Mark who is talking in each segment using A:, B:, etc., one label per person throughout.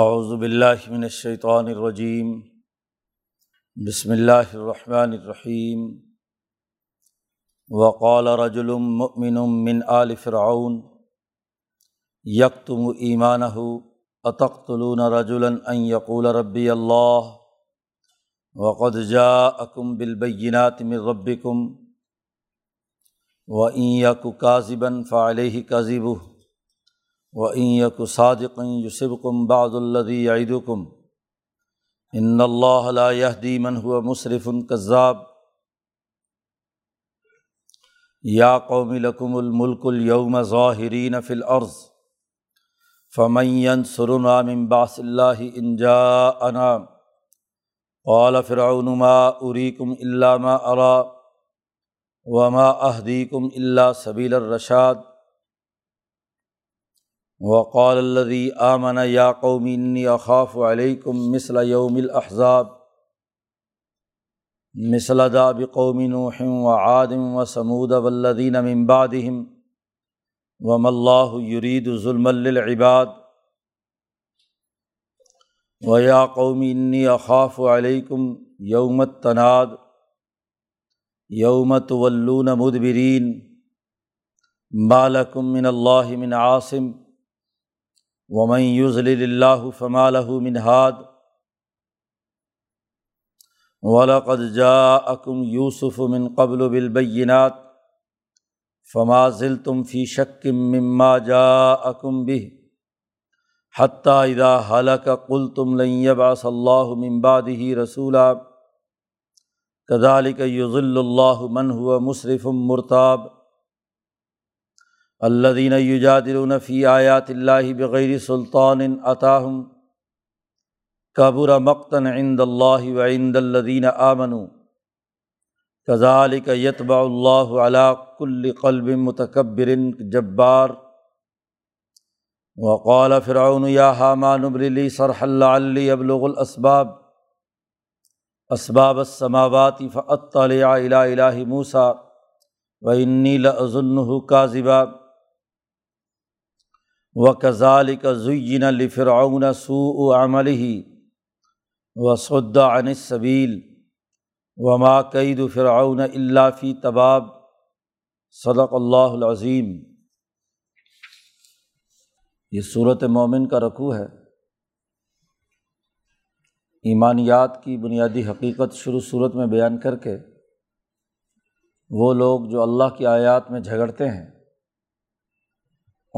A: اعوذ باللہ من الشیطان الرجیم، بسم اللہ الرحمن الرحیم، وقال رجل مؤمن من آل فرعون، یکتم ایمانہ، اتقتلون رجلا ان یقول ربی اللہ، وقد جاءکم بالبینات من ربکم وإن يك كاذبا فعليه كذبه و وإن يك صادقا يصبكم بعض الذي يعدكم إن الله لا يهدي من هو مسرف كذاب يا قوم لكم الملك اليوم ظاهرين في الأرض فمن ينصرنا من بعث الله إن جاءنا قال فرعون ما أريكم إلا ما أرى وما احدیکم اللہ سبیل الرشاد وقال الذي آمن یا قوم انی اخاف علیکم مثل یوم الاحزاب مثل داب قوم نوح وعاد وثمود والذین من بعدهم، وما اللہ یرید ظلم للعباد. ویا قوم انی اخاف علیکم یوم التناد یومت ولون مدبرین بالکم من اللہ من عاصم ومن یوزل اللہ فمالہ من ہاد ولقد جاءکم یوسف من قبل بالبینات فما ضلع فی شک مما جاءکم به حتیٰ اذا حلق قل تم لن يبعث اللہ من بعده کدالک یوزل اللہ من ہوا مصرف مرتاب الدین یوجادفی آیات اللہ بغیر سلطان عطاہم قبر مقتن عند اللہ و عند الدین آمن کذالک یتبع اللہ علا کل قلب متکبر جبار. وقال فرعون یا حامان ابرلی سرح اللہ ابلغ الاسباب اسباب السماواتی فعت علیہ الہ موسا و انی لظن کا ذبا و کزال کا زین لفرعون سو عمل ہی و سدا انصبیل وما قید فرعون اللہ فی طباب صدق اللہ العظیم یہ صورت مومن کا رقوع ہے۔ ایمانیات کی بنیادی حقیقت شروع صورت میں بیان کر کے وہ لوگ جو اللہ کی آیات میں جھگڑتے ہیں۔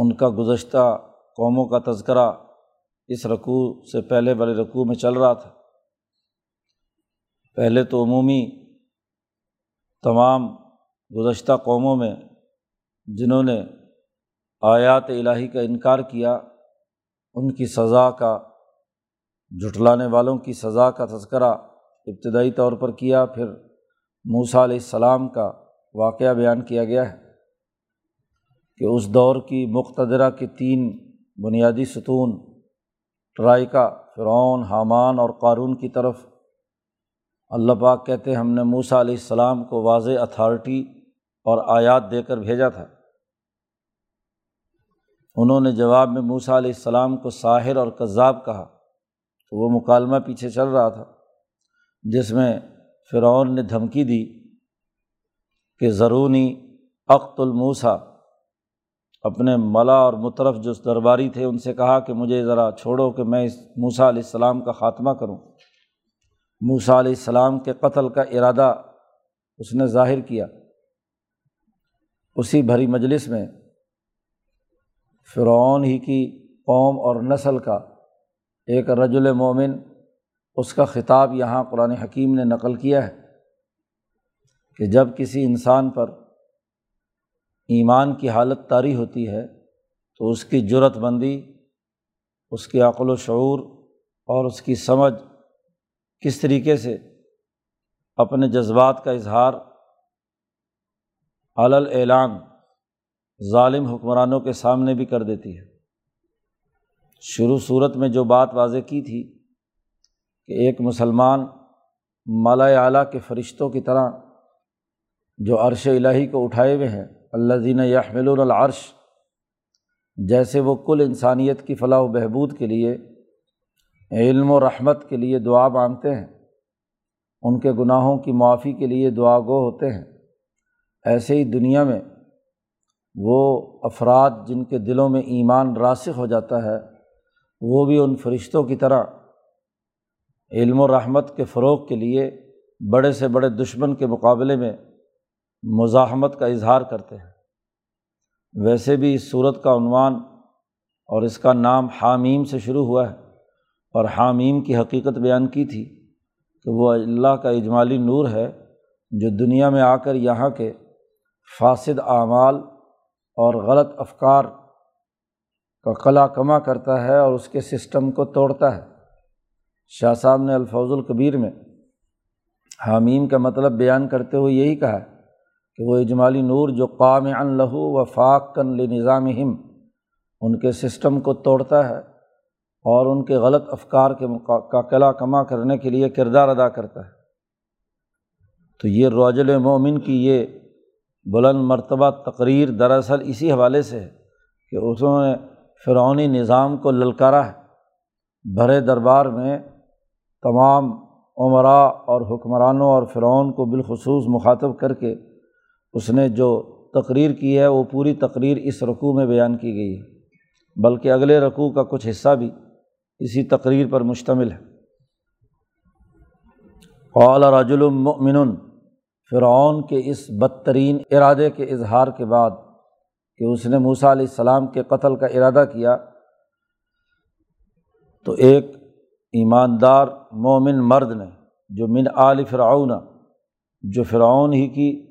A: ان کا گزشتہ قوموں کا تذکرہ اس رقوع سے پہلے والے رقوع میں چل رہا تھا۔ پہلے تو عمومی تمام گزشتہ قوموں میں جنہوں نے آیات الہی کا انکار کیا، ان کی سزا کا، جھٹلانے والوں کی سزا کا تذکرہ ابتدائی طور پر کیا، پھر موسا علیہ السلام کا واقعہ بیان کیا گیا ہے۔ کہ اس دور کی مقتدرہ کے تین بنیادی ستون ٹرائکا فرعون، حامان اور قارون کی طرف، اللہ پاک کہتے ہم نے موسا علیہ السلام کو واضح اتھارٹی اور آیات دے کر بھیجا تھا۔ انہوں نے جواب میں موسا علیہ السلام کو ساحر اور کذاب کہا، تو وہ مکالمہ پیچھے چل رہا تھا، جس میں فرعون نے دھمکی دی کہ ضرونی اخت الموسا اپنے ملا اور مترف جو درباری تھے، ان سے کہا کہ مجھے ذرا چھوڑو کہ میں اس موسا علیہ السلام کا خاتمہ کروں۔ موسا علیہ السلام کے قتل کا ارادہ اس نے ظاہر کیا۔ اسی بھری مجلس میں فرعون ہی کی قوم اور نسل کا ایک رجل مومن اس کا خطاب یہاں قرآن حکیم نے نقل کیا ہے کہ جب کسی انسان پر ایمان کی حالت طاری ہوتی ہے تو اس کی جرت بندی، اس کے عقل و شعور اور اس کی سمجھ کس طریقے سے اپنے جذبات کا اظہار علل اعلان ظالم حکمرانوں کے سامنے بھی کر دیتی ہے۔ شروع صورت میں جو بات واضح کی تھی کہ ایک مسلمان مالا اعلیٰ کے فرشتوں کی طرح جو عرش الٰہی کو اٹھائے ہوئے ہیں اللہ دین یحمل العرش، جیسے وہ کل انسانیت کی فلاح و بہبود کے لیے، علم و رحمت کے لیے دعا مانگتے ہیں، ان کے گناہوں کی معافی کے لیے دعا گو ہوتے ہیں۔ ایسے ہی دنیا میں وہ افراد جن کے دلوں میں ایمان راسخ ہو جاتا ہے، وہ بھی ان فرشتوں کی طرح علم و رحمت کے فروغ کے لیے بڑے سے بڑے دشمن کے مقابلے میں مزاحمت کا اظہار کرتے ہیں۔ ویسے بھی اس صورت کا عنوان اور اس کا نام حامیم سے شروع ہوا ہے۔ اور حامیم کی حقیقت بیان کی تھی کہ وہ اللہ کا اجمالی نور ہے جو دنیا میں آ کر یہاں کے فاسد اعمال اور غلط افکار کا قلع کما کرتا ہے اور اس کے سسٹم کو توڑتا ہے۔ شاہ صاحب نے الفوظ القبیر میں حامیم کا مطلب بیان کرتے ہوئے یہی کہا کہ وہ اجمالی نور جو قام ان لہو و فاق کن نظام ہم ان کے سسٹم کو توڑتا ہے اور ان کے غلط افکار کے کا قلع کما کرنے کے لیے کردار ادا کرتا ہے۔ تو یہ روجل مومن کی یہ بلند مرتبہ تقریر دراصل اسی حوالے سے ہے کہ اس نے فرعونی نظام کو للکارا ہے۔ بھرے دربار میں تمام عمرا اور حکمرانوں اور فرعون کو بالخصوص مخاطب کر کے اس نے جو تقریر کی ہے وہ پوری تقریر اس رقوع میں بیان کی گئی ہے۔ بلکہ اگلے رقوع کا کچھ حصہ بھی اسی تقریر پر مشتمل ہے۔ قال رجل المؤمن فرعون کے اس بدترین ارادے کے اظہار کے بعد کہ اس نے موسیٰ علیہ السلام کے قتل کا ارادہ کیا، تو ایک ایماندار مومن مرد نے جو من آل فرعون، جو فرعون ہی کی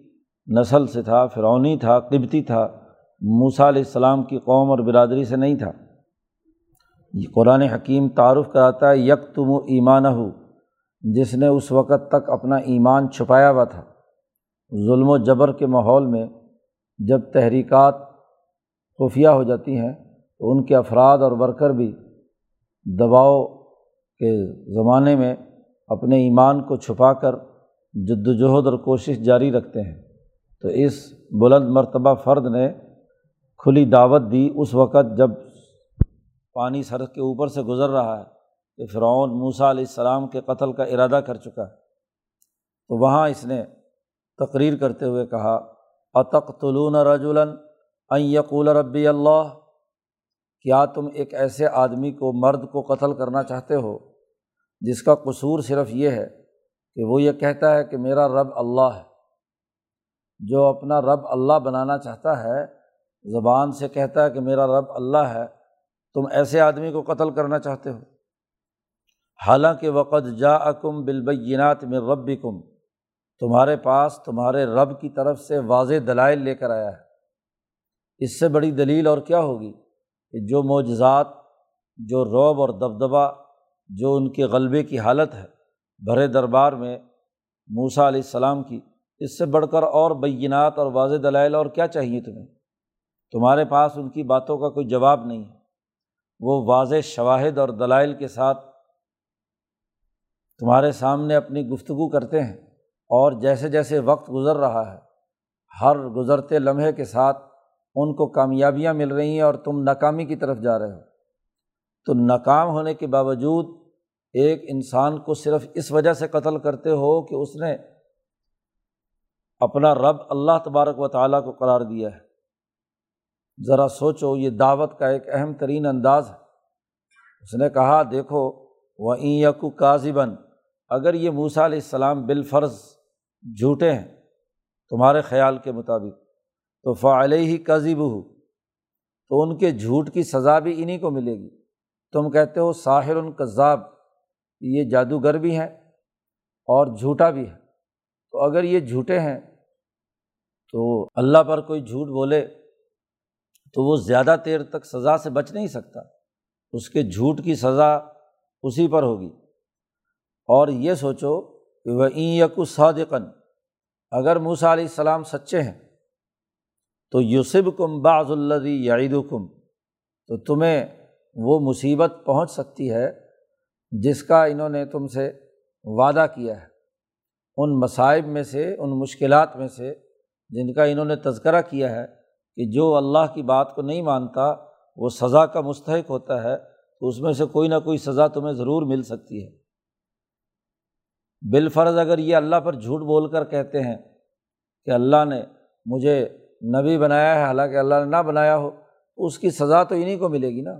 A: نسل سے تھا، فرعونی تھا قبتی تھا، موسیٰ علیہ السلام کی قوم اور برادری سے نہیں تھا۔ یہ قرآن حکیم تعارف کراتا ہے یک تم و ایمان ہو جس نے اس وقت تک اپنا ایمان چھپایا ہوا تھا۔ ظلم و جبر کے ماحول میں جب تحریکات خفیہ ہو جاتی ہیں، تو ان کے افراد اور ورکر بھی دباؤ کے زمانے میں اپنے ایمان کو چھپا کر جد وجہد اور کوشش جاری رکھتے ہیں۔ تو اس بلند مرتبہ فرد نے کھلی دعوت دی اس وقت جب پانی سر کے اوپر سے گزر رہا ہے کہ فرعون موسیٰ علیہ السلام کے قتل کا ارادہ کر چکا ہے۔ تو وہاں اس نے تقریر کرتے ہوئے کہا اطق طلون رجولن یقول ربی اللہ؟ کیا تم ایک ایسے آدمی کو مرد کو قتل کرنا چاہتے ہو؟ جس کا قصور صرف یہ ہے کہ وہ یہ کہتا ہے کہ میرا رب اللہ ہے۔ جو اپنا رب اللہ بنانا چاہتا ہے، زبان سے کہتا ہے کہ میرا رب اللہ ہے، تم ایسے آدمی کو قتل کرنا چاہتے ہو۔ حالانکہ وقت جا اکم بالبینات میں رب کم تمہارے پاس تمہارے رب کی طرف سے واضح دلائل لے کر آیا ہے۔ اس سے بڑی دلیل اور کیا ہوگی کہ جو معجزات، جو روب اور دبدبا جو ان کے غلبے کی حالت ہے، بھرے دربار میں موسا علیہ السلام کی اس سے بڑھ کر اور بینات اور واضح دلائل اور کیا چاہیے تمہیں؟ تمہارے پاس ان کی باتوں کا کوئی جواب نہیں۔ ہے وہ واضح شواہد اور دلائل کے ساتھ تمہارے سامنے اپنی گفتگو کرتے ہیں اور جیسے جیسے وقت گزر رہا ہے، ہر گزرتے لمحے کے ساتھ ان کو کامیابیاں مل رہی ہیں اور تم ناکامی کی طرف جا رہے ہو۔ تو ناکام ہونے کے باوجود ایک انسان کو صرف اس وجہ سے قتل کرتے ہو کہ اس نے اپنا رب اللہ تبارک و تعالیٰ کو قرار دیا ہے۔ ذرا سوچو، یہ دعوت کا ایک اہم ترین انداز ہے۔ اس نے کہا، دیکھو وہ این یقو کاذبن اگر یہ موسا علیہ السلام بالفرض جھوٹے ہیں تمہارے خیال کے مطابق، تو فعل ہی کذب ہو تو ان کے جھوٹ کی سزا بھی انہیں کو ملے گی۔ تم کہتے ہو، ساحر القذاب یہ جادوگر بھی ہیں اور جھوٹا بھی ہے۔ تو اگر یہ جھوٹے ہیں تو اللہ پر کوئی جھوٹ بولے تو وہ زیادہ دیر تک سزا سے بچ نہیں سکتا۔ اس کے جھوٹ کی سزا اسی پر ہوگی۔ اور یہ سوچو کہ وہ این یقو صادقن اگر موسا علیہ السلام سچے ہیں، تو یوسب کم بعض الدی یعید کم تو تمہیں وہ مصیبت پہنچ سکتی ہے جس کا انہوں نے تم سے وعدہ کیا ہے۔ ان مصائب میں سے، ان مشکلات میں سے، جن کا انہوں نے تذکرہ کیا ہے کہ جو اللہ کی بات کو نہیں مانتا، وہ سزا کا مستحق ہوتا ہے، تو اس میں سے کوئی نہ کوئی سزا تمہیں ضرور مل سکتی ہے۔ بالفرض اگر یہ اللہ پر جھوٹ بول کر کہتے ہیں کہ اللہ نے مجھے نبی بنایا ہے، حالانکہ اللہ نے نہ بنایا ہو، تو اس کی سزا تو انہیں کو ملے گی نا۔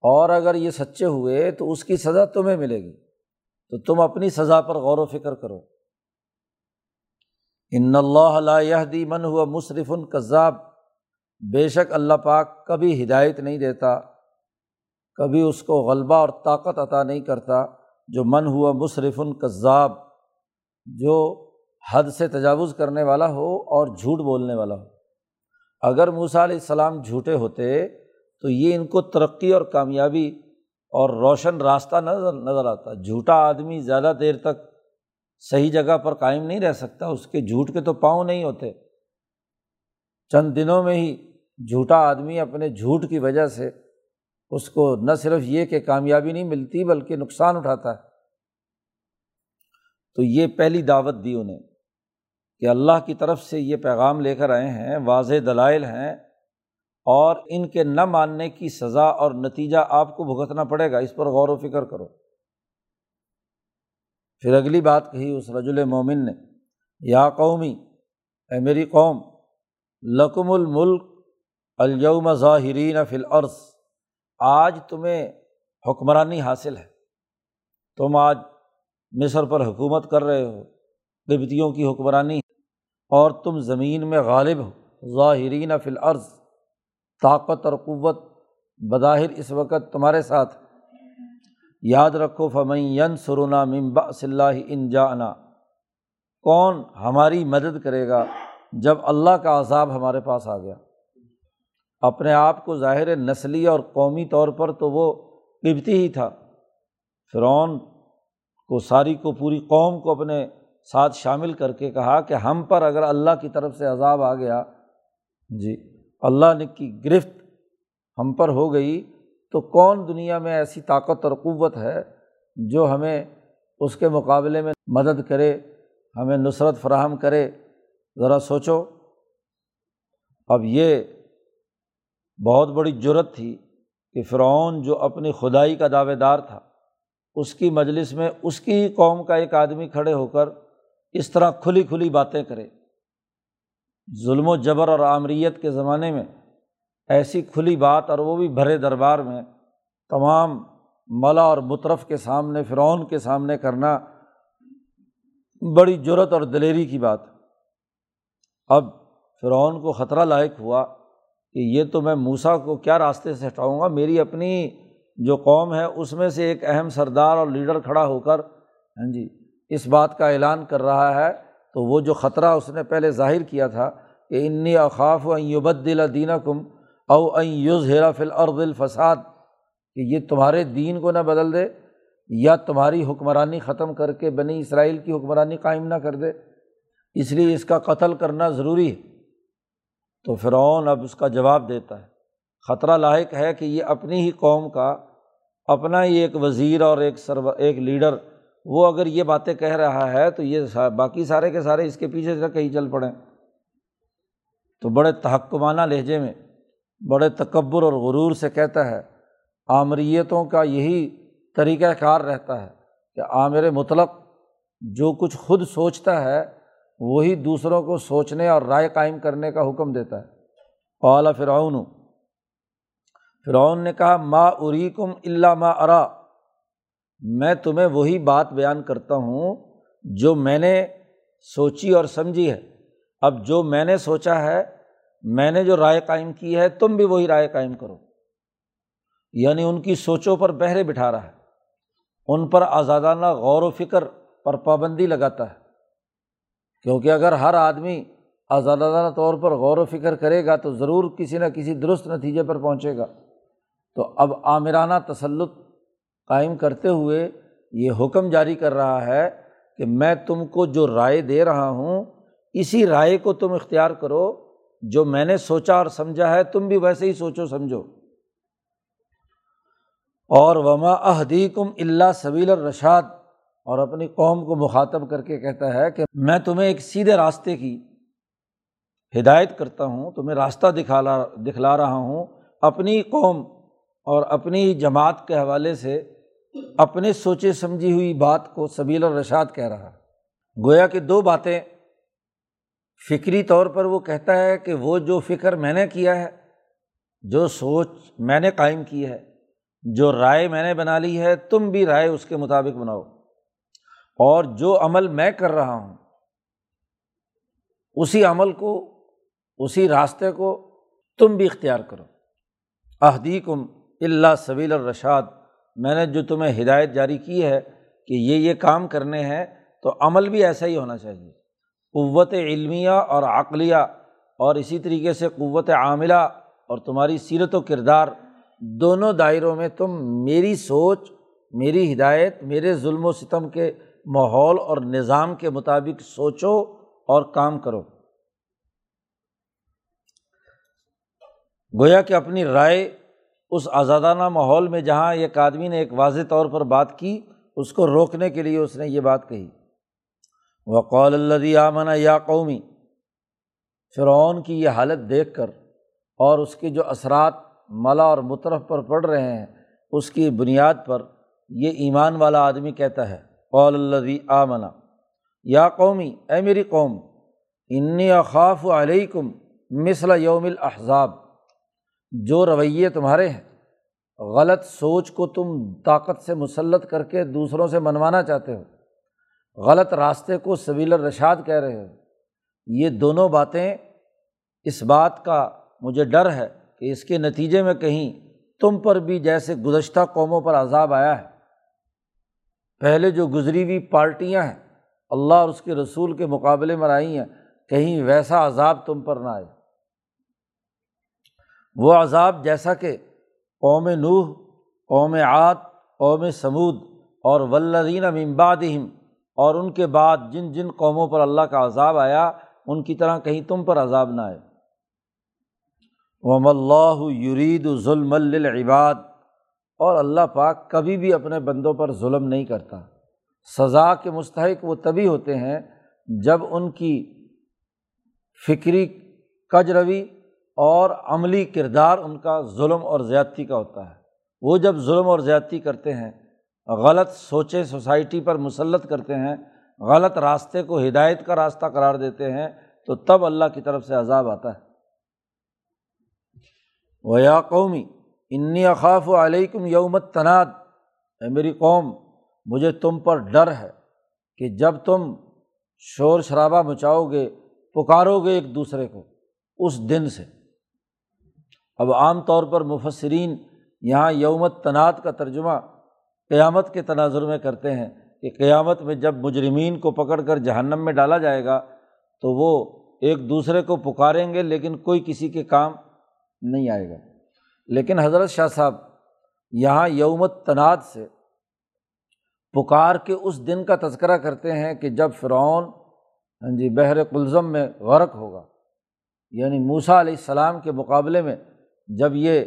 A: اور اگر یہ سچے ہوئے، تو اس کی سزا تمہیں ملے گی۔ تو تم اپنی سزا پر غور و فکر کرو۔ ان اللہ دی من ہوا مصرف القذاب بے شک اللہ پاک کبھی ہدایت نہیں دیتا، کبھی اس کو غلبہ اور طاقت عطا نہیں کرتا جو من ہوا مصرف القذاب جو حد سے تجاوز کرنے والا ہو اور جھوٹ بولنے والا ہو۔ اگر موسیٰ علیہ السلام جھوٹے ہوتے تو یہ ان کو ترقی اور کامیابی اور روشن راستہ نظر نظر آتا۔ جھوٹا آدمی زیادہ دیر تک صحیح جگہ پر قائم نہیں رہ سکتا، اس کے جھوٹ کے تو پاؤں نہیں ہوتے۔ چند دنوں میں ہی جھوٹا آدمی اپنے جھوٹ کی وجہ سے اس کو نہ صرف یہ کہ کامیابی نہیں ملتی بلکہ نقصان اٹھاتا ہے۔ تو یہ پہلی دعوت دی انہیں کہ اللہ کی طرف سے یہ پیغام لے کر آئے ہیں، واضح دلائل ہیں اور ان کے نہ ماننے کی سزا اور نتیجہ آپ کو بھگتنا پڑے گا۔ اس پر غور و فکر کرو۔ پھر اگلی بات کہی اس رجل مومن نے، یا قومی، اے میری قوم لقم الملک الوم ظاہرین فی آج تمہیں حکمرانی حاصل ہے۔ تم آج مصر پر حکومت کر رہے ہو قبتیوں کی حکمرانی اور تم زمین میں غالب ہو۔ ظاہرین فی الارض، طاقت اور قوت بظاہر اس وقت تمہارے ساتھ یاد رکھو فمین سرونا ممبا صلی ان جانا کون ہماری مدد کرے گا جب اللہ کا عذاب ہمارے پاس آ گیا؟ اپنے آپ کو ظاہر نسلی اور قومی طور پر تو وہ قبتی ہی تھا۔ فرعون کو، ساری کو، پوری قوم کو اپنے ساتھ شامل کر کے کہا کہ ہم پر اگر اللہ کی طرف سے عذاب آ گیا جی اللہ نے کی گرفت ہم پر ہو گئی تو کون دنیا میں ایسی طاقت اور قوت ہے جو ہمیں اس کے مقابلے میں مدد کرے، ہمیں نصرت فراہم کرے؟ ذرا سوچو۔ اب یہ بہت بڑی جرت تھی کہ فرعون جو اپنی خدائی کا دعوے دار تھا، اس کی مجلس میں اس کی ہی قوم کا ایک آدمی کھڑے ہو کر اس طرح کھلی کھلی باتیں کرے۔ ظلم و جبر اور آمریت کے زمانے میں ایسی کھلی بات اور وہ بھی بھرے دربار میں تمام ملا اور مطرف کے سامنے، فرعون کے سامنے کرنا بڑی جرت اور دلیری کی بات۔ اب فرعون کو خطرہ لائق ہوا کہ یہ تو میں موسا کو کیا راستے سے ہٹاؤں گا؟ میری اپنی جو قوم ہے، اس میں سے ایک اہم سردار اور لیڈر کھڑا ہو کر ہاں جی اس بات کا اعلان کر رہا ہے۔ تو وہ جو خطرہ اس نے پہلے ظاہر کیا تھا کہ انی اخاف و یوبد دینہ کم او این یوز ہیرا فل ارد الفساد، کہ یہ تمہارے دین کو نہ بدل دے یا تمہاری حکمرانی ختم کر کے بنی اسرائیل کی حکمرانی قائم نہ کر دے۔ اس لیے اس کا قتل کرنا ضروری ہے۔ تو فرعون اب اس کا جواب دیتا ہے۔ خطرہ لاحق ہے کہ یہ اپنی ہی قوم کا اپنا ہی ایک وزیر اور ایک سرو، ایک لیڈر، وہ اگر یہ باتیں کہہ رہا ہے تو یہ باقی سارے کے سارے اس کے پیچھے سے کہیں چل پڑیں۔ تو بڑے تحکمانہ لہجے میں بڑے تکبر اور غرور سے کہتا ہے، آمریتوں کا یہی طریقۂ کار رہتا ہے کہ عامر مطلق جو کچھ خود سوچتا ہے، وہی دوسروں کو سوچنے اور رائے قائم کرنے کا حکم دیتا ہے۔ اعلیٰ فرعون فرعون نے کہا، ما اریکم اللہ ما ارا، میں تمہیں وہی بات بیان کرتا ہوں جو میں نے سوچی اور سمجھی ہے۔ اب جو میں نے سوچا ہے میں نے جو رائے قائم کی ہے، تم بھی وہی رائے قائم کرو۔ یعنی ان کی سوچوں پر بہرے بٹھا رہا ہے۔ ان پر آزادانہ غور و فکر پر پابندی لگاتا ہے۔ کیونکہ اگر ہر آدمی آزادانہ طور پر غور و فکر کرے گا تو ضرور کسی نہ کسی درست نتیجے پر پہنچے گا۔ تو اب عامرانہ تسلط قائم کرتے ہوئے یہ حکم جاری کر رہا ہے کہ میں تم کو جو رائے دے رہا ہوں، اسی رائے کو تم اختیار کرو۔ جو میں نے سوچا اور سمجھا ہے، تم بھی ویسے ہی سوچو، سمجھو۔ اور وما احدی کم اللہ سبیل الرشاد۔ اور اپنی قوم کو مخاطب کر کے کہتا ہے کہ میں تمہیں ایک سیدھے راستے کی ہدایت کرتا ہوں، تمہیں راستہ دکھا دکھلا رہا ہوں۔ اپنی قوم اور اپنی جماعت کے حوالے سے اپنے سوچے سمجھی ہوئی بات کو سبیل الرشاد کہہ رہا۔ گویا کہ دو باتیں فکری طور پر وہ کہتا ہے کہ وہ جو فکر میں نے کیا ہے، جو سوچ میں نے قائم کی ہے، جو رائے میں نے بنا لی ہے، تم بھی رائے اس کے مطابق بناؤ۔ اور جو عمل میں کر رہا ہوں، اسی عمل کو، اسی راستے کو تم بھی اختیار کرو۔ احدی کم اللہ سبیل الرشاد، میں نے جو تمہیں ہدایت جاری کی ہے کہ یہ یہ کام کرنے ہیں، تو عمل بھی ایسا ہی ہونا چاہیے۔ قوت علمیہ اور عقلیہ اور اسی طریقے سے قوت عاملہ اور تمہاری سیرت و کردار دونوں دائروں میں تم میری سوچ، میری ہدایت، میرے ظلم و ستم کے ماحول اور نظام کے مطابق سوچو اور کام کرو۔ گویا کہ اپنی رائے اس آزادانہ ماحول میں جہاں ایک آدمی نے ایک واضح طور پر بات کی، اس کو روکنے کے لیے اس نے یہ بات کہی۔ وقول الدی آمن یا قومی، فرعون کی یہ حالت دیکھ کر اور اس کے جو اثرات ملا اور مترف پر پڑ رہے ہیں، اس کی بنیاد پر یہ ایمان والا آدمی کہتا ہے قول الدی آمنا یا قومی، اے میری قوم، انی اخاف علیکم مثلا یوم الحضاب جو رویے تمہارے ہیں، غلط سوچ کو تم طاقت سے مسلط کر کے دوسروں سے منوانا چاہتے ہو۔ غلط راستے کو سبیل الرشاد کہہ رہے ہو یہ دونوں باتیں اس بات کا مجھے ڈر ہے کہ اس کے نتیجے میں کہیں تم پر بھی جیسے گزشتہ قوموں پر عذاب آیا ہے۔ پہلے جو گزری ہوئی پارٹیاں ہیں، اللہ اور اس کے رسول کے مقابلے میں آئی ہیں، کہیں ویسا عذاب تم پر نہ آئے۔ وہ عذاب جیسا کہ قوم نوح، قوم عاد، قوم سمود اور ولدین امبادہم اور ان کے بعد جن جن قوموں پر اللہ کا عذاب آیا، ان کی طرح کہیں تم پر عذاب نہ آئے۔ وم اللہ یرید ظلم العباد اور اللہ پاک کبھی بھی اپنے بندوں پر ظلم نہیں کرتا۔ سزا کے مستحق وہ تبھی ہوتے ہیں جب ان کی فکری کج روی اور عملی کردار ان کا ظلم اور زیادتی کا ہوتا ہے۔ وہ جب ظلم اور زیادتی کرتے ہیں غلط سوچے سوسائٹی پر مسلط کرتے ہیں، غلط راستے کو ہدایت کا راستہ قرار دیتے ہیں، تو تب اللہ کی طرف سے عذاب آتا ہے۔ و یا قومی انی اقاف و علیکم یومت تناد اے میری قوم، مجھے تم پر ڈر ہے کہ جب تم شور شرابہ مچاؤ گے، پکارو گے ایک دوسرے کو اس دن سے۔ اب عام طور پر مفسرین یہاں یومت تناد کا ترجمہ قیامت کے تناظر میں کرتے ہیں کہ قیامت میں جب مجرمین کو پکڑ کر جہنم میں ڈالا جائے گا، تو وہ ایک دوسرے کو پکاریں گے، لیکن کوئی کسی کے کام نہیں آئے گا۔ لیکن حضرت شاہ صاحب یہاں یومت تناد سے پکار کے اس دن کا تذکرہ کرتے ہیں کہ جب فرعون ہاں جی بحر کلزم میں غرق ہوگا۔ یعنی موسا علیہ السلام کے مقابلے میں جب یہ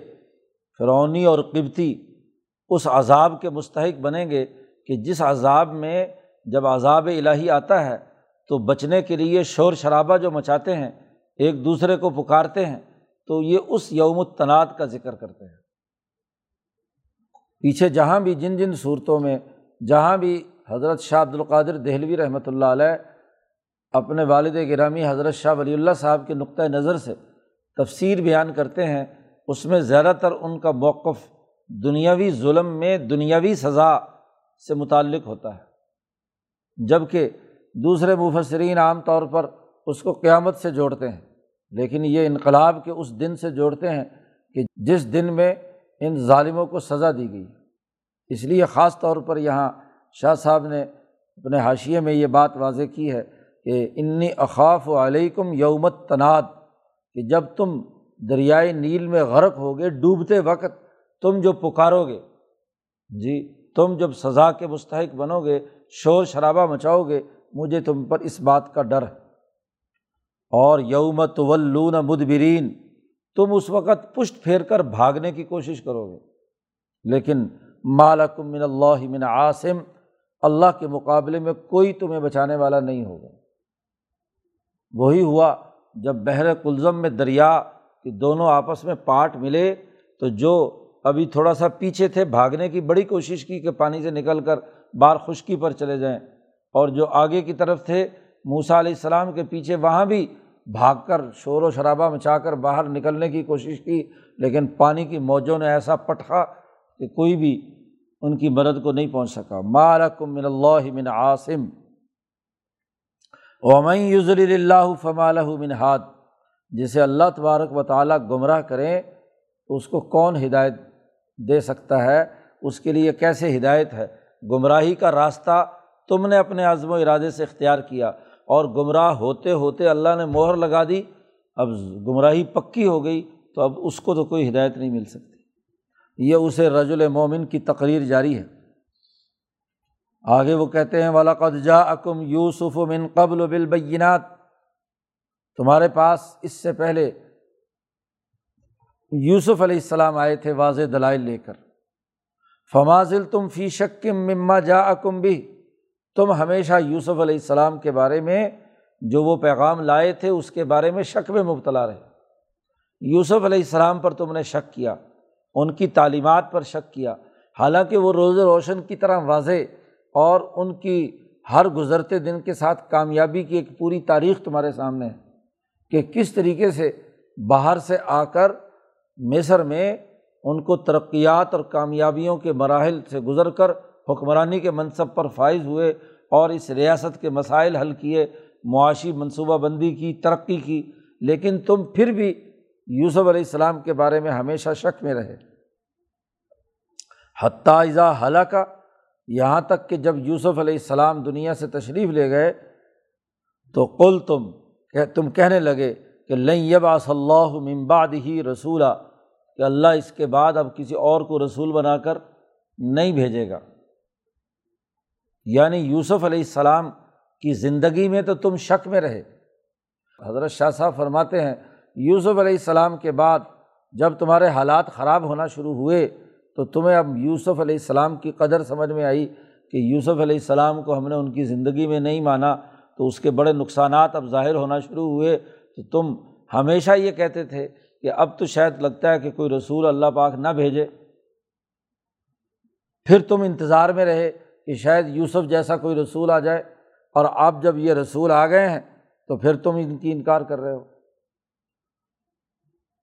A: فرعونی اور قبتی اس عذاب کے مستحق بنیں گے کہ جس عذاب میں جب عذاب الہی آتا ہے تو بچنے کے لیے شور شرابہ جو مچاتے ہیں، ایک دوسرے کو پکارتے ہیں، تو یہ اس یوم التناد کا ذکر کرتے ہیں۔ پیچھے جہاں بھی جن جن صورتوں میں، جہاں بھی حضرت شاہ عبد القادر دہلوی رحمۃ اللہ علیہ اپنے والد گرامی حضرت شاہ ولی اللہ صاحب کے نقطۂ نظر سے تفسیر بیان کرتے ہیں، اس میں زیادہ تر ان کا موقف دنیاوی ظلم میں دنیاوی سزا سے متعلق ہوتا ہے۔ جبکہ دوسرے مفسرین عام طور پر اس کو قیامت سے جوڑتے ہیں، لیکن یہ انقلاب کے اس دن سے جوڑتے ہیں کہ جس دن میں ان ظالموں کو سزا دی گئی۔ اس لیے خاص طور پر یہاں شاہ صاحب نے اپنے حاشیے میں یہ بات واضح کی ہے کہ انی اقاف و علیکم یومت تناد کہ جب تم دریائے نیل میں غرق ہوگے، ڈوبتے وقت تم جو پکارو گے جی تم جب سزا کے مستحق بنو گے، شور شرابہ مچاؤ گے، مجھے تم پر اس بات کا ڈر ہے۔ اور یومت ولون مدبرین، تم اس وقت پشت پھیر کر بھاگنے کی کوشش کرو گے۔ لیکن مالکم من اللہ من عاصم، اللہ کے مقابلے میں کوئی تمہیں بچانے والا نہیں ہوگا۔ وہی ہوا جب بحر کلزم میں دریا کہ دونوں آپس میں پاٹ ملے، تو جو ابھی تھوڑا سا پیچھے تھے، بھاگنے کی بڑی کوشش کی کہ پانی سے نکل کر بار خشکی پر چلے جائیں۔ اور جو آگے کی طرف تھے موسا علیہ السلام کے پیچھے وہاں بھی بھاگ کر شور و شرابہ مچا کر باہر نکلنے کی کوشش کی، لیکن پانی کی موجوں نے ایسا پٹھا کہ کوئی بھی ان کی مدد کو نہیں پہنچ سکا۔ مالکم من اللہ من عاصم۔ ومن یوزل اللہ فمال من ہاد جسے اللہ تبارک و تعالیٰ گمراہ کریں تو اس کو کون ہدایت دے سکتا ہے، اس کے لیے کیسے ہدایت ہے؟ گمراہی کا راستہ تم نے اپنے عزم و ارادے سے اختیار کیا اور گمراہ ہوتے ہوتے اللہ نے مہر لگا دی۔ اب گمراہی پکی ہو گئی تو اب اس کو تو کوئی ہدایت نہیں مل سکتی۔ یہ اسے رج المومن کی تقریر جاری ہے۔ آگے وہ کہتے ہیں والا جا اکم یوسف من قبل و بالبینات۔ تمہارے پاس اس سے پہلے یوسف علیہ السلام آئے تھے واضح دلائل لے کر۔ فمازل تم فی شکم مما جا اکم بھی تم ہمیشہ یوسف علیہ السلام کے بارے میں جو وہ پیغام لائے تھے اس کے بارے میں شک میں مبتلا رہے۔ یوسف علیہ السلام پر تم نے شک کیا، ان کی تعلیمات پر شک کیا۔ حالانکہ وہ روز روشن کی طرح واضح اور ان کی ہر گزرتے دن کے ساتھ کامیابی کی ایک پوری تاریخ تمہارے سامنے ہے کہ کس طریقے سے باہر سے آ کر مصر میں ان کو ترقیات اور کامیابیوں کے مراحل سے گزر کر حکمرانی کے منصب پر فائز ہوئے اور اس ریاست کے مسائل حل کیے، معاشی منصوبہ بندی کی، ترقی کی۔ لیکن تم پھر بھی یوسف علیہ السلام کے بارے میں ہمیشہ شک میں رہے۔ حتیٰ حلقہ یہاں تک کہ جب یوسف علیہ السلام دنیا سے تشریف لے گئے تو کل تم، کہ تم کہنے لگے کہ لئی ص اللہ ممباد ہی رسولہ کہ اللہ اس کے بعد اب کسی اور کو رسول بنا کر نہیں بھیجے گا۔ یعنی یوسف علیہ السلام کی زندگی میں تو تم شک میں رہے۔ حضرت شاہ صاحب فرماتے ہیں، یوسف علیہ السلام کے بعد جب تمہارے حالات خراب ہونا شروع ہوئے، تو تمہیں اب یوسف علیہ السلام کی قدر سمجھ میں آئی کہ یوسف علیہ السلام کو ہم نے ان کی زندگی میں نہیں مانا، تو اس کے بڑے نقصانات اب ظاہر ہونا شروع ہوئے۔ تو تم ہمیشہ یہ کہتے تھے کہ اب تو شاید لگتا ہے کہ کوئی رسول اللہ پاک نہ بھیجے۔ پھر تم انتظار میں رہے کہ شاید یوسف جیسا کوئی رسول آ جائے اور آپ جب یہ رسول آ گئے ہیں تو پھر تم ان کی انکار کر رہے ہو۔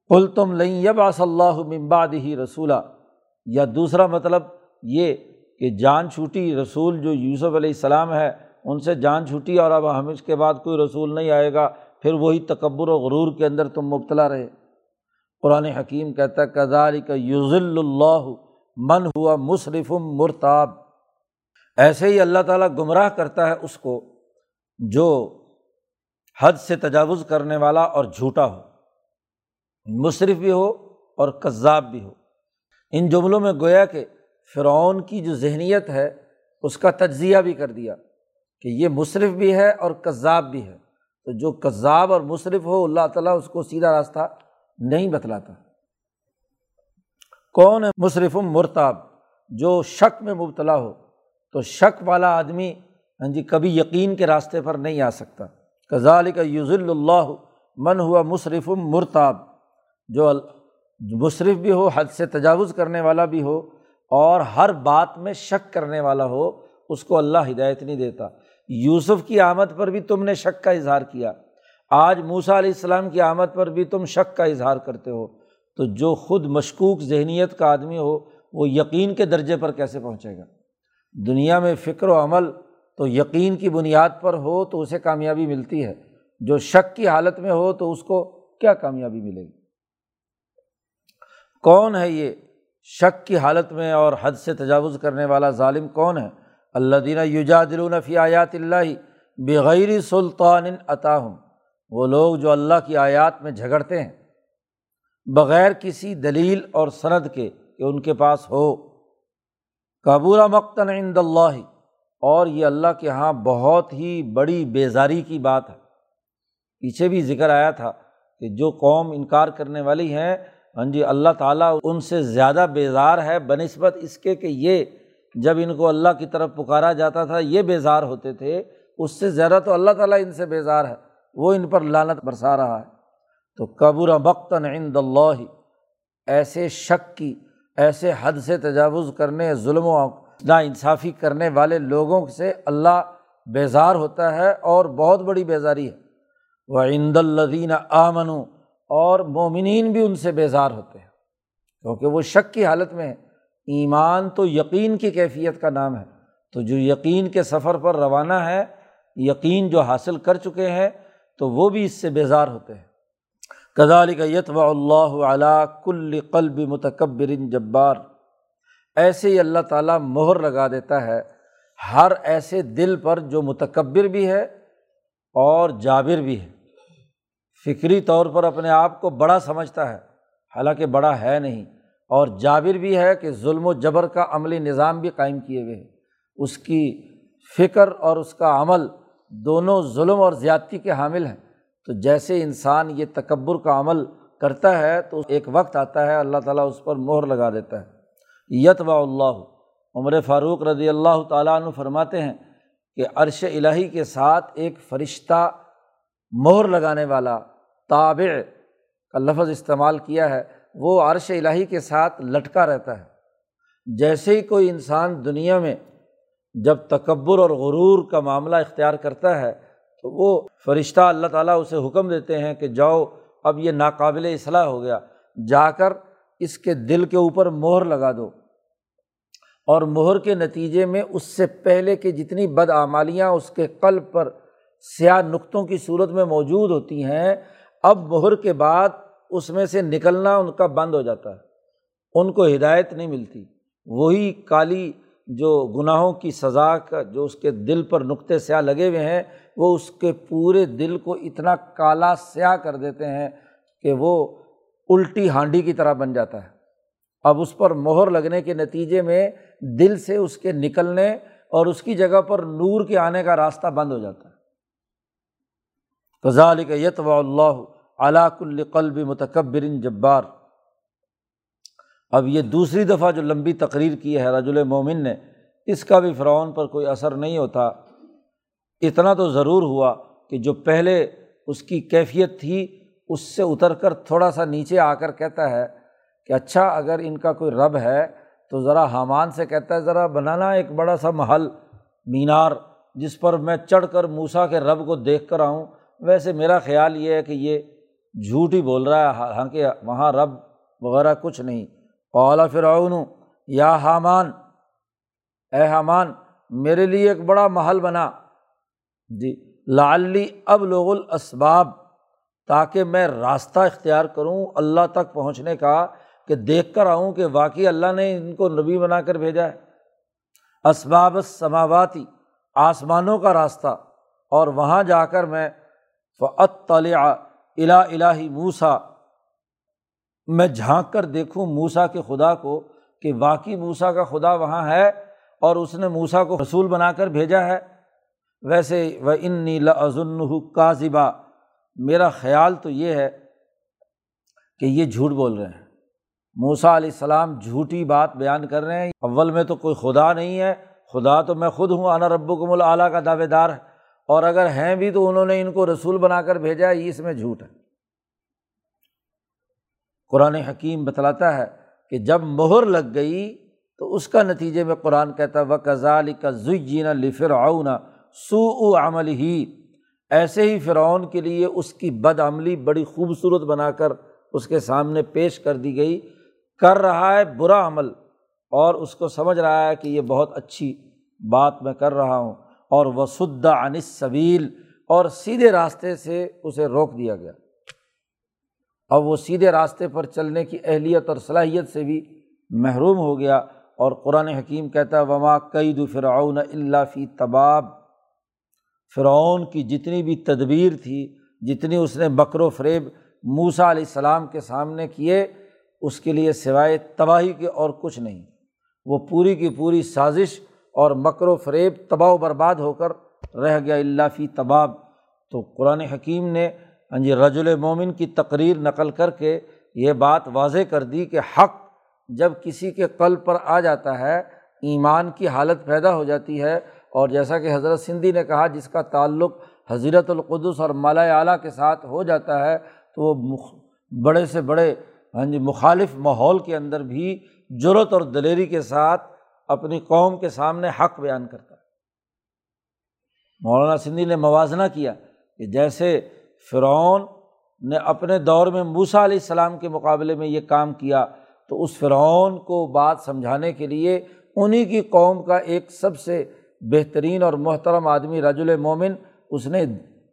A: کل تم لئی یب آص اللہ ممباد ہی رسولہ یا دوسرا مطلب یہ کہ جان چھوٹی رسول جو یوسف علیہ السلام ہے، ان سے جان چھوٹی اور اب ہم اس کے بعد کوئی رسول نہیں آئے گا۔ پھر وہی تکبر و غرور کے اندر تم مبتلا رہے۔ قرآن حکیم کہتا ہے کزال کا یوزل اللہ من ہوا مصرف مرتاب ایسے ہی اللہ تعالیٰ گمراہ کرتا ہے اس کو جو حد سے تجاوز کرنے والا اور جھوٹا ہو۔ مصرف بھی ہو اور کذاب بھی ہو۔ ان جملوں میں گویا کہ فرعون کی جو ذہنیت ہے، اس کا تجزیہ بھی کر دیا کہ یہ مصرف بھی ہے اور کذاب بھی ہے۔ تو جو کذاب اور مصرف ہو، اللہ تعالیٰ اس کو سیدھا راستہ نہیں بتلاتا۔ کون ہے مصرف مرتاب جو شک میں مبتلا ہو؟ تو شک والا آدمی ہاں جی کبھی یقین کے راستے پر نہیں آ سکتا۔ کزال کا یوز اللہ من ہوا مصرف مرتاب۔ جو مصرف بھی ہو، حد سے تجاوز کرنے والا بھی ہو اور ہر بات میں شک کرنے والا ہو، اس کو اللہ ہدایت نہیں دیتا۔ یوسف کی آمد پر بھی تم نے شک کا اظہار کیا۔ آج موسا علیہ السلام کی آمد پر بھی تم شک کا اظہار کرتے ہو۔ تو جو خود مشکوک ذہنیت کا آدمی ہو، وہ یقین کے درجے پر کیسے پہنچے گا؟ دنیا میں فکر و عمل تو یقین کی بنیاد پر ہو تو اسے کامیابی ملتی ہے۔ جو شک کی حالت میں ہو تو اس کو کیا کامیابی ملے گی؟ کون ہے یہ شک کی حالت میں اور حد سے تجاوز کرنے والا ظالم کون ہے؟ اللہ دینہ یوجا دلفی آیات اللہ بغیر سلطان عطاہم وہ لوگ جو اللہ کی آیات میں جھگڑتے ہیں، بغیر کسی دلیل اور سند کے کہ ان کے پاس ہو۔ قبورہ مقتن عند اللہ، اور یہ اللہ کے یہاں بہت ہی بڑی بیزاری کی بات ہے۔ پیچھے بھی ذکر آیا تھا کہ جو قوم انکار کرنے والی ہیں ہاں جی اللہ تعالیٰ ان سے زیادہ بیزار ہے بہ نسبت اس کے کہ یہ جب ان کو اللہ کی طرف پکارا جاتا تھا، یہ بیزار ہوتے تھے، اس سے زیادہ تو اللہ تعالیٰ ان سے بیزار ہے۔ وہ ان پر لانت برسا رہا ہے۔ تو قبر مقتن عند اللہ، ایسے شک کی، ایسے حد سے تجاوز کرنے، ظلم و نا انصافی کرنے والے لوگوں سے اللہ بیزار ہوتا ہے اور بہت بڑی بیزاری ہے۔ وہ عند الدین آمن اور مومنین بھی ان سے بیزار ہوتے ہیں۔ کیونکہ وہ شک کی حالت میں ہے ایمان تو یقین کی کیفیت کا نام ہے۔ تو جو یقین کے سفر پر روانہ ہے، یقین جو حاصل کر چکے ہیں، تو وہ بھی اس سے بیزار ہوتے ہیں۔ کدال کا یتو اللہ علیہ کل قلب متکبر جبار۔ ایسے ہی اللہ تعالیٰ مہر لگا دیتا ہے ہر ایسے دل پر جو متکبر بھی ہے اور جابر بھی ہے۔ فکری طور پر اپنے آپ کو بڑا سمجھتا ہے، حالانکہ بڑا ہے نہیں۔ اور جابر بھی ہے کہ ظلم و جبر کا عملی نظام بھی قائم کیے ہوئے ہیں۔ اس کی فکر اور اس کا عمل دونوں ظلم اور زیادتی کے حامل ہیں۔ تو جیسے انسان یہ تکبر کا عمل کرتا ہے تو ایک وقت آتا ہے اللہ تعالیٰ اس پر مہر لگا دیتا ہے۔ یت و اللہ۔ عمر فاروق رضی اللہ تعالیٰ عنہ فرماتے ہیں کہ عرش الہی کے ساتھ ایک فرشتہ مہر لگانے والا تابع کا لفظ استعمال کیا ہے۔ وہ عرش الہی کے ساتھ لٹکا رہتا ہے۔ جیسے ہی کوئی انسان دنیا میں جب تکبر اور غرور کا معاملہ اختیار کرتا ہے تو وہ فرشتہ اللہ تعالیٰ اسے حکم دیتے ہیں کہ جاؤ، اب یہ ناقابل اصلاح ہو گیا۔ جا کر اس کے دل کے اوپر مہر لگا دو۔ اور مہر کے نتیجے میں اس سے پہلے کی جتنی بدعمالیاں اس کے قلب پر سیاہ نقطوں کی صورت میں موجود ہوتی ہیں، اب مہر کے بعد اس میں سے نکلنا ان کا بند ہو جاتا ہے۔ ان کو ہدایت نہیں ملتی۔ وہی کالی جو گناہوں کی سزا کا جو اس کے دل پر نقطے سیاہ لگے ہوئے ہیں، وہ اس کے پورے دل کو اتنا کالا سیاہ کر دیتے ہیں کہ وہ الٹی ہانڈی کی طرح بن جاتا ہے۔ اب اس پر مہر لگنے کے نتیجے میں دل سے اس کے نکلنے اور اس کی جگہ پر نور کے آنے کا راستہ بند ہو جاتا ہے۔ غزال کا یت و اللہ علاق القلب جبار۔ اب یہ دوسری دفعہ جو لمبی تقریر کی ہے رج المومن نے، اس کا بھی فرعون پر کوئی اثر نہیں ہوتا۔ اتنا تو ضرور ہوا کہ جو پہلے اس کی کیفیت تھی، اس سے اتر کر تھوڑا سا نیچے آ کر کہتا ہے کہ اچھا اگر ان کا کوئی رب ہے تو ذرا حامان سے کہتا ہے، ذرا بنانا ایک بڑا سا محل، مینار، جس پر میں چڑھ کر موسا کے رب کو دیکھ کر آؤں۔ ویسے میرا خیال یہ ہے کہ یہ جھوٹ ہی بول رہا ہے ہاں کہ وہاں رب وغیرہ کچھ نہیں۔ اولا فرعون، یا حامان، اے حامان، میرے لیے ایک بڑا محل بنا۔ جی لالی اب لوگ الاسباب، تاکہ میں راستہ اختیار کروں اللہ تک پہنچنے کا، کہ دیکھ کر آؤں کہ واقعی اللہ نے ان کو نبی بنا کر بھیجا ہے۔ اسباب سماواتی آسمانوں کا راستہ، اور وہاں جا کر میں فعت طلع الا الہی موسا میں جھانک کر دیکھوں موسا کے خدا کو کہ واقعی موسا کا خدا وہاں ہے اور اس نے موسا کو رسول بنا کر بھیجا ہے۔ ویسے وہ ان نیلا کا میرا خیال تو یہ ہے کہ یہ جھوٹ بول رہے ہیں۔ موسا علیہ السلام جھوٹی بات بیان کر رہے ہیں۔ اول میں تو کوئی خدا نہیں ہے، خدا تو میں خود ہوں، انا رب کم العلیٰ کا دعوے دار ہے۔ اور اگر ہیں بھی تو انہوں نے ان کو رسول بنا کر بھیجا ہے اس میں جھوٹ ہے۔ قرآن حکیم بتلاتا ہے کہ جب مہر لگ گئی تو اس کا نتیجے میں قرآن کہتا ہے کزال کا زینا لفر آؤنا سو عمل ہی ایسے ہی فرعون کے لیے اس کی بد عملی بڑی خوبصورت بنا کر اس کے سامنے پیش کر دی گئی۔ کر رہا ہے برا عمل اور اس کو سمجھ رہا ہے کہ یہ بہت اچھی بات میں کر رہا ہوں۔ اور وسدہ انس صویل اور سیدھے راستے سے اسے روک دیا گیا۔ اب وہ سیدھے راستے پر چلنے کی اہلیت اور صلاحیت سے بھی محروم ہو گیا اور قرآن حکیم کہتا ہے، وما قید فرعون اللہ فی طباب فرعون کی جتنی بھی تدبیر تھی، جتنی اس نے بکر و فریب موسا علیہ السلام کے سامنے کیے، اس کے لیے سوائے تباہی کے اور کچھ نہیں۔ وہ پوری کی پوری سازش اور مکر و فریب تباہ و برباد ہو کر رہ گیا اللہ فی تباب۔ تو قرآن حکیم نے ہاں جی رج المومن کی تقریر نقل کر کے یہ بات واضح کر دی کہ حق جب کسی کے قلب پر آ جاتا ہے، ایمان کی حالت پیدا ہو جاتی ہے۔ اور جیسا کہ حضرت سندھی نے کہا، جس کا تعلق حضرت القدس اور مالا اعلیٰ کے ساتھ ہو جاتا ہے، تو وہ بڑے سے بڑے ہاں جی مخالف ماحول کے اندر بھی جرت اور دلیری کے ساتھ اپنی قوم کے سامنے حق بیان کرتا۔ ہے مولانا سندھی نے موازنہ کیا کہ جیسے فرعون نے اپنے دور میں موسا علیہ السلام کے مقابلے میں یہ کام کیا، تو اس فرعون کو بات سمجھانے کے لیے انہیں کی قوم کا ایک سب سے بہترین اور محترم آدمی رج المومن اس نے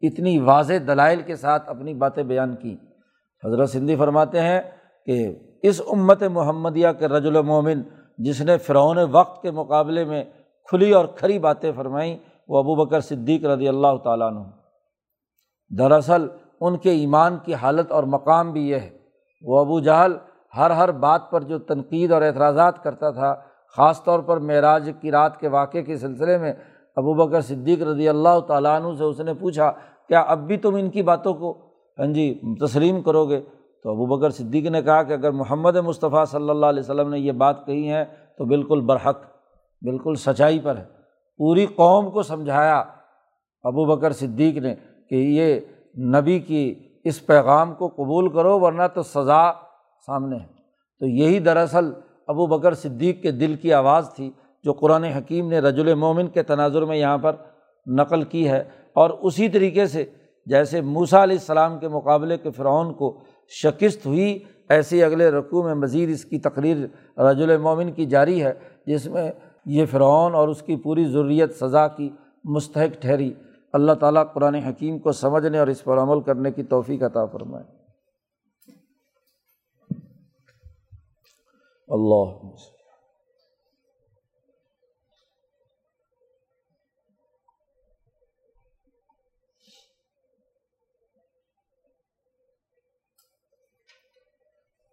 A: اتنی واضح دلائل کے ساتھ اپنی باتیں بیان کی۔ حضرت سندھی فرماتے ہیں کہ اس امت محمدیہ کے رج المومن جس نے فرعون وقت کے مقابلے میں کھلی اور کھری باتیں فرمائیں، وہ ابو بکر صدیق رضی اللہ تعالیٰ عنہ۔ دراصل، ان کے ایمان کی حالت اور مقام بھی یہ ہے۔ وہ ابو جہل ہر ہر بات پر جو تنقید اور اعتراضات کرتا تھا، خاص طور پر معراج کی رات کے واقعے کے سلسلے میں ابو بکر صدیق رضی اللہ تعالیٰ عنہ سے اس نے پوچھا، کیا اب بھی تم ان کی باتوں کو ہاں جی تسلیم کرو گے؟ تو ابو بکر صدیق نے کہا کہ اگر محمد مصطفیٰ صلی اللہ علیہ وسلم نے یہ بات کہی ہے تو بالکل برحق، بالکل سچائی پر ہے۔ پوری قوم کو سمجھایا ابو بکر صدیق نے کہ یہ نبی کی اس پیغام کو قبول کرو ورنہ تو سزا سامنے ہے۔ تو یہی دراصل ابو بکر صدیق کے دل کی آواز تھی جو قرآن حکیم نے رج المومن کے تناظر میں یہاں پر نقل کی ہے۔ اور اسی طریقے سے جیسے موسا علیہ السلام کے مقابلے کے فرعون کو شکست ہوئی۔ ایسے اگلے رقوع میں مزید اس کی تقریر رج المومن کی جاری ہے، جس میں یہ فرعون اور اس کی پوری ضروریت سزا کی مستحق ٹھہری۔ اللہ تعالیٰ قرآن حکیم کو سمجھنے اور اس پر عمل کرنے کی توفیق عطا فرمائے۔ اللہ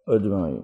A: اجمعین۔